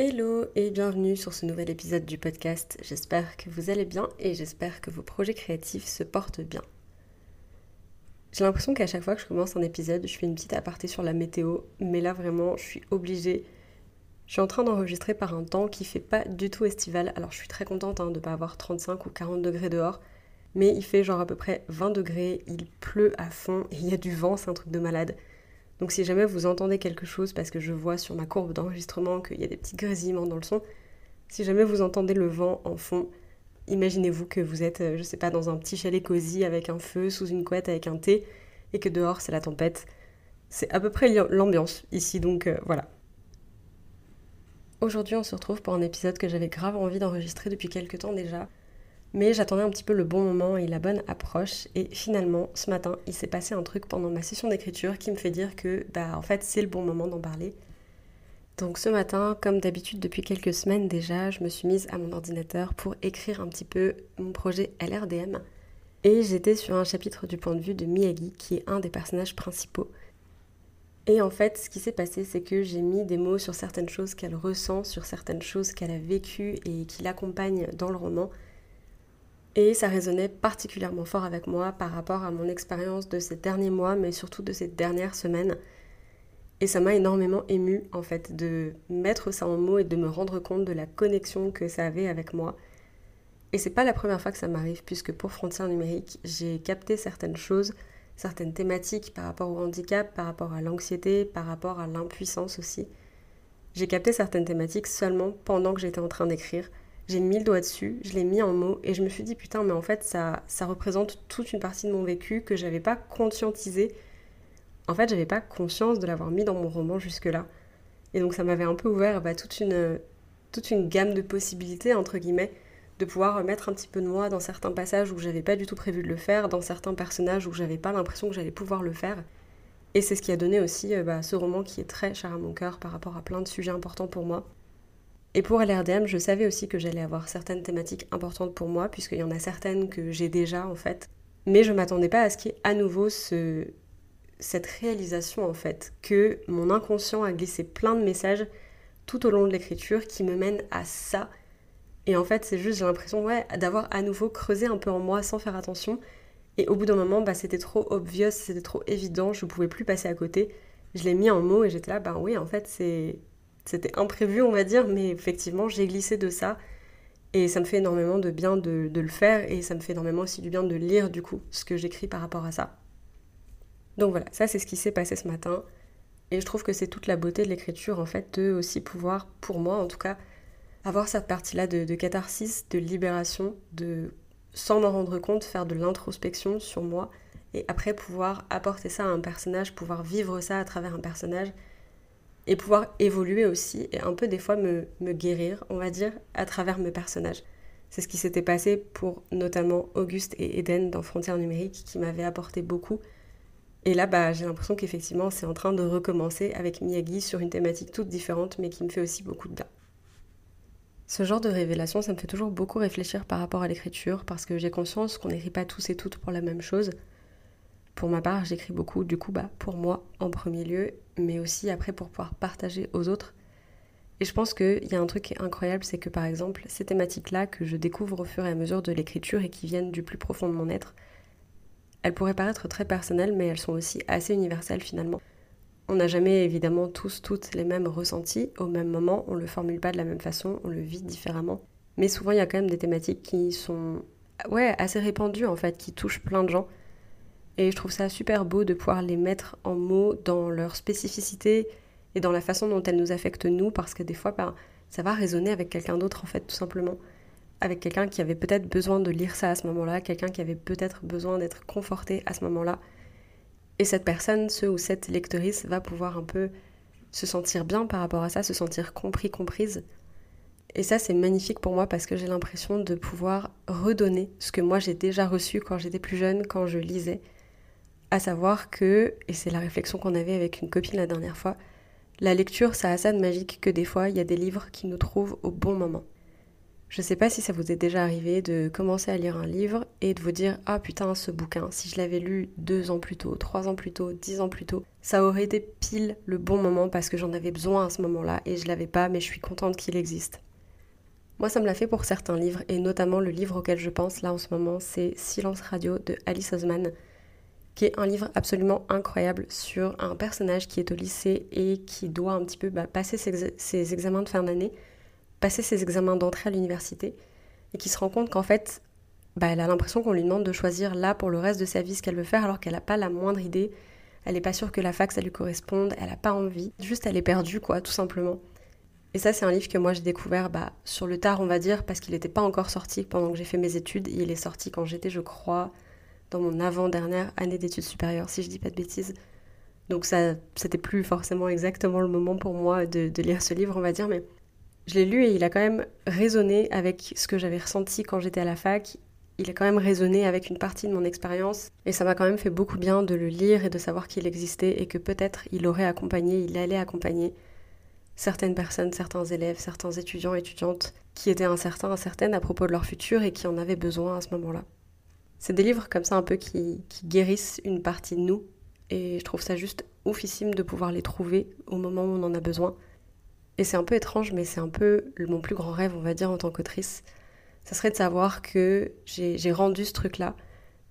Hello et bienvenue sur ce nouvel épisode du podcast. J'espère que vous allez bien et j'espère que vos projets créatifs se portent bien. J'ai l'impression qu'à chaque fois que je commence un épisode, je fais une petite aparté sur la météo, mais là vraiment, je suis obligée. Je suis en train d'enregistrer par un temps qui fait pas du tout estival, alors je suis très contente hein, de ne pas avoir 35 ou 40 degrés dehors, mais il fait genre à peu près 20 degrés, il pleut à fond et il y a du vent, c'est un truc de malade. Donc si jamais vous entendez quelque chose, parce que je vois sur ma courbe d'enregistrement qu'il y a des petits grésillements dans le son, si jamais vous entendez le vent en fond, imaginez-vous que vous êtes, euh, je sais pas, dans un petit chalet cosy avec un feu, sous une couette avec un thé, et que dehors c'est la tempête. C'est à peu près l'ambiance ici, donc euh, voilà. Aujourd'hui on se retrouve pour un épisode que j'avais grave envie d'enregistrer depuis quelques temps déjà. Mais j'attendais un petit peu le bon moment et la bonne approche. Et finalement, ce matin, il s'est passé un truc pendant ma session d'écriture qui me fait dire que, bah, en fait, c'est le bon moment d'en parler. Donc ce matin, comme d'habitude depuis quelques semaines déjà, je me suis mise à mon ordinateur pour écrire un petit peu mon projet LRDM. Et j'étais sur un chapitre du point de vue de Miyagi, qui est un des personnages principaux. Et en fait, ce qui s'est passé, c'est que j'ai mis des mots sur certaines choses qu'elle ressent, sur certaines choses qu'elle a vécues et qui l'accompagnent dans le roman. Et ça résonnait particulièrement fort avec moi par rapport à mon expérience de ces derniers mois, mais surtout de ces dernières semaines. Et ça m'a énormément ému en fait de mettre ça en mots et de me rendre compte de la connexion que ça avait avec moi. Et c'est pas la première fois que ça m'arrive, puisque pour Frontières numériques, j'ai capté certaines choses, certaines thématiques par rapport au handicap, par rapport à l'anxiété, par rapport à l'impuissance aussi. J'ai capté certaines thématiques seulement pendant que j'étais en train d'écrire j'ai mis le doigt dessus, je l'ai mis en mots et je me suis dit putain mais en fait ça, ça représente toute une partie de mon vécu que j'avais pas conscientisé. En fait j'avais pas conscience de l'avoir mis dans mon roman jusque-là. Et donc ça m'avait un peu ouvert bah, toute, une, toute une gamme de possibilités entre guillemets de pouvoir mettre un petit peu de moi dans certains passages où j'avais pas du tout prévu de le faire, dans certains personnages où j'avais pas l'impression que j'allais pouvoir le faire. Et c'est ce qui a donné aussi euh, bah, ce roman qui est très cher à mon cœur par rapport à plein de sujets importants pour moi. Et pour LRDM, je savais aussi que j'allais avoir certaines thématiques importantes pour moi, puisqu'il y en a certaines que j'ai déjà en fait. Mais je m'attendais pas à ce qu'il y ait à nouveau ce... cette réalisation en fait, que mon inconscient a glissé plein de messages tout au long de l'écriture qui me mènent à ça. Et en fait, c'est juste, j'ai l'impression ouais, d'avoir à nouveau creusé un peu en moi sans faire attention. Et au bout d'un moment, bah, c'était trop obvious, c'était trop évident, je ne pouvais plus passer à côté. Je l'ai mis en mots et j'étais là, bah oui, en fait, c'est c'était imprévu, on va dire, mais effectivement, j'ai glissé de ça. Et ça me fait énormément de bien de, le faire et ça me fait énormément aussi du bien de lire du coup ce que j'écris par rapport à ça. Donc voilà, ça c'est ce qui s'est passé ce matin. Et je trouve que c'est toute la beauté de l'écriture en fait de aussi pouvoir, pour moi en tout cas, avoir cette partie-là de, de, catharsis, de libération, de sans m'en rendre compte, faire de l'introspection sur moi et après pouvoir apporter ça à un personnage, pouvoir vivre ça à travers un personnage et pouvoir évoluer aussi et un peu des fois me, guérir, on va dire, à travers mes personnages. C'est ce qui s'était passé pour notamment Auguste et Eden dans Frontières numériques qui m'avaient apporté beaucoup. Et là, bah, j'ai l'impression qu'effectivement, c'est en train de recommencer avec Miyagi sur une thématique toute différente, mais qui me fait aussi beaucoup de bien. Ce genre de révélation, ça me fait toujours beaucoup réfléchir par rapport à l'écriture, parce que j'ai conscience qu'on n'écrit pas tous et toutes pour la même chose. Pour ma part, j'écris beaucoup, du coup, bah, pour moi en premier lieu, mais aussi après pour pouvoir partager aux autres. Et je pense qu'il y a un truc incroyable, c'est que par exemple, ces thématiques-là que je découvre au fur et à mesure de l'écriture et qui viennent du plus profond de mon être, elles pourraient paraître très personnelles, mais elles sont aussi assez universelles finalement. On n'a jamais évidemment tous, toutes les mêmes ressentis au même moment, on ne le formule pas de la même façon, on le vit différemment. Mais souvent, il y a quand même des thématiques qui sont ouais, assez répandues en fait, qui touchent plein de gens. Et je trouve ça super beau de pouvoir les mettre en mots dans leur spécificité et dans la façon dont elles nous affectent nous, parce que des fois, ben, ça va résonner avec quelqu'un d'autre, en fait, tout simplement. Avec quelqu'un qui avait peut-être besoin de lire ça à ce moment-là, quelqu'un qui avait peut-être besoin d'être conforté à ce moment-là. Et cette personne, ce ou cette lectrice, va pouvoir un peu se sentir bien par rapport à ça, se sentir compris, comprise. Et ça, c'est magnifique pour moi parce que j'ai l'impression de pouvoir redonner ce que moi j'ai déjà reçu quand j'étais plus jeune, quand je lisais. À savoir que, et c'est la réflexion qu'on avait avec une copine la dernière fois, la lecture, ça a ça de magique que des fois, il y a des livres qui nous trouvent au bon moment. Je sais pas si ça vous est déjà arrivé de commencer à lire un livre et de vous dire Ah putain, ce bouquin, si je l'avais lu deux ans plus tôt, trois ans plus tôt, dix ans plus tôt, ça aurait été pile le bon moment parce que j'en avais besoin à ce moment-là et je l'avais pas, mais je suis contente qu'il existe. Moi, ça me l'a fait pour certains livres et notamment le livre auquel je pense là en ce moment, c'est Silence Radio de Alice Osman qui est un livre absolument incroyable sur un personnage qui est au lycée et qui doit un petit peu bah, passer ses, examens de fin d'année, passer ses examens d'entrée à l'université, et qui se rend compte qu'en fait, bah, elle a l'impression qu'on lui demande de choisir là pour le reste de sa vie ce qu'elle veut faire alors qu'elle n'a pas la moindre idée, elle n'est pas sûre que la fac ça lui corresponde, elle n'a pas envie, juste elle est perdue quoi, tout simplement. Et ça c'est un livre que moi j'ai découvert bah, sur le tard on va dire parce qu'il n'était pas encore sorti pendant que j'ai fait mes études, il est sorti quand j'étais je crois dans mon avant-dernière année d'études supérieures, si je dis pas de bêtises. Donc ça, c'était plus forcément exactement le moment pour moi de, lire ce livre, on va dire, mais je l'ai lu et il a quand même résonné avec ce que j'avais ressenti quand j'étais à la fac. Il a quand même résonné avec une partie de mon expérience et ça m'a quand même fait beaucoup bien de le lire et de savoir qu'il existait et que peut-être il aurait accompagné, il allait accompagner certaines personnes, certains élèves, certains étudiants, étudiantes qui étaient incertains, incertaines à propos de leur futur et qui en avaient besoin à ce moment-là. C'est des livres comme ça un peu qui, guérissent une partie de nous. Et je trouve ça juste oufissime de pouvoir les trouver au moment où on en a besoin. Et c'est un peu étrange, mais c'est un peu mon plus grand rêve, on va dire, en tant qu'autrice. Ça serait de savoir que j'ai rendu ce truc-là.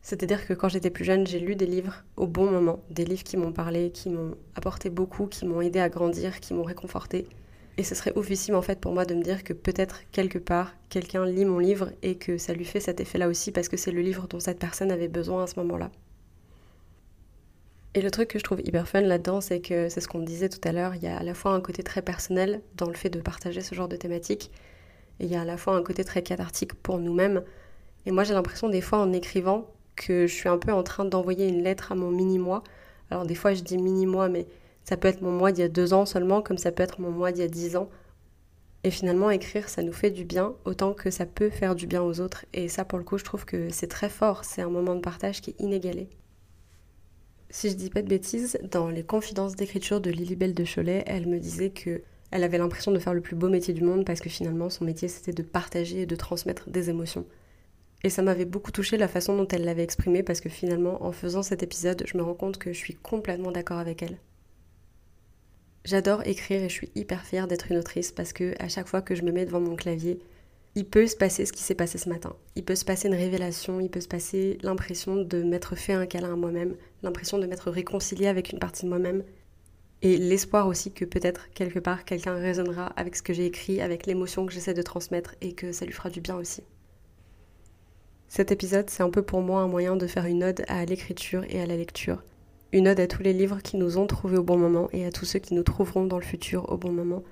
C'est-à-dire que quand j'étais plus jeune, j'ai lu des livres au bon moment, des livres qui m'ont parlé, qui m'ont apporté beaucoup, qui m'ont aidé à grandir, qui m'ont réconforté. Et ce serait oufissime en fait pour moi de me dire que peut-être quelque part quelqu'un lit mon livre et que ça lui fait cet effet-là aussi parce que c'est le livre dont cette personne avait besoin à ce moment-là. Et le truc que je trouve hyper fun là-dedans, c'est que c'est ce qu'on disait tout à l'heure, il y a à la fois un côté très personnel dans le fait de partager ce genre de thématiques, et il y a à la fois un côté très cathartique pour nous-mêmes. Et moi j'ai l'impression des fois en écrivant que je suis un peu en train d'envoyer une lettre à mon mini-moi. Alors des fois je dis mini-moi, mais ça peut être mon moi d'il y a deux ans seulement, comme ça peut être mon moi d'il y a dix ans. Et finalement, écrire, ça nous fait du bien, autant que ça peut faire du bien aux autres. Et ça, pour le coup, je trouve que c'est très fort. C'est un moment de partage qui est inégalé. Si je dis pas de bêtises, dans les confidences d'écriture de Lilibelle de Cholet, elle me disait que elle avait l'impression de faire le plus beau métier du monde parce que finalement, son métier, c'était de partager et de transmettre des émotions. Et ça m'avait beaucoup touché la façon dont elle l'avait exprimé parce que finalement, en faisant cet épisode, je me rends compte que je suis complètement d'accord avec elle. J'adore écrire et je suis hyper fière d'être une autrice parce que à chaque fois que je me mets devant mon clavier, il peut se passer ce qui s'est passé ce matin. Il peut se passer une révélation, il peut se passer l'impression de m'être fait un câlin à moi-même, l'impression de m'être réconciliée avec une partie de moi-même, et l'espoir aussi que peut-être quelque part quelqu'un résonnera avec ce que j'ai écrit, avec l'émotion que j'essaie de transmettre et que ça lui fera du bien aussi. Cet épisode, c'est un peu pour moi un moyen de faire une ode à l'écriture et à la lecture, une ode à tous les livres qui nous ont trouvés au bon moment et à tous ceux qui nous trouveront dans le futur au bon moment.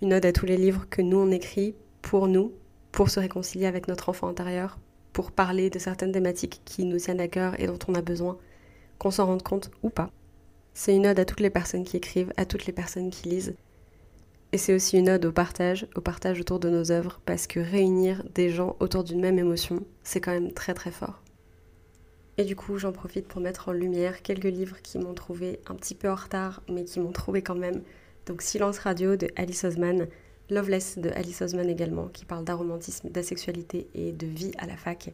Une ode à tous les livres que nous on écrit pour nous, pour se réconcilier avec notre enfant intérieur, pour parler de certaines thématiques qui nous tiennent à cœur et dont on a besoin, qu'on s'en rende compte ou pas. C'est une ode à toutes les personnes qui écrivent, à toutes les personnes qui lisent. Et c'est aussi une ode au partage, au partage autour de nos œuvres, parce que réunir des gens autour d'une même émotion, c'est quand même très très fort. Et du coup, j'en profite pour mettre en lumière quelques livres qui m'ont trouvé un petit peu en retard, mais qui m'ont trouvé quand même. Donc Silence Radio de Alice Osman, Loveless de Alice Osman également, qui parle d'aromantisme, d'asexualité et de vie à la fac.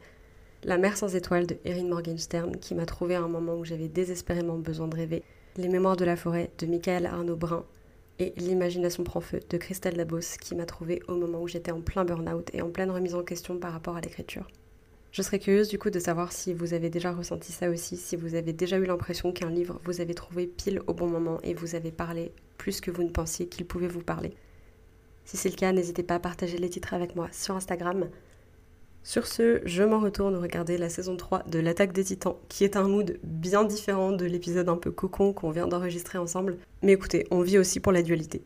La mer sans étoiles de Erin Morgenstern, qui m'a trouvé à un moment où j'avais désespérément besoin de rêver. Les mémoires de la forêt de Michael Arnaud Brun. Et L'imagination prend feu de Christelle Labos, qui m'a trouvé au moment où j'étais en plein burn-out et en pleine remise en question par rapport à l'écriture. Je serais curieuse du coup de savoir si vous avez déjà ressenti ça aussi, si vous avez déjà eu l'impression qu'un livre vous avez trouvé pile au bon moment et vous avez parlé plus que vous ne pensiez qu'il pouvait vous parler. Si c'est le cas, n'hésitez pas à partager les titres avec moi sur Instagram. Sur ce, je m'en retourne regarder la saison 3 de L'attaque des titans, qui est un mood bien différent de l'épisode un peu cocon qu'on vient d'enregistrer ensemble. Mais écoutez, on vit aussi pour la dualité.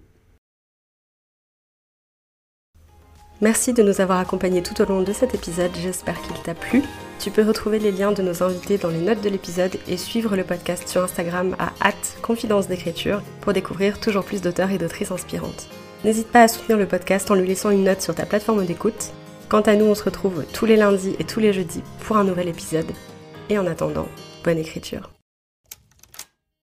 Merci de nous avoir accompagnés tout au long de cet épisode, j'espère qu'il t'a plu. Tu peux retrouver les liens de nos invités dans les notes de l'épisode et suivre le podcast sur Instagram à confidence d'écriture pour découvrir toujours plus d'auteurs et d'autrices inspirantes. N'hésite pas à soutenir le podcast en lui laissant une note sur ta plateforme d'écoute. Quant à nous, on se retrouve tous les lundis et tous les jeudis pour un nouvel épisode. Et en attendant, bonne écriture.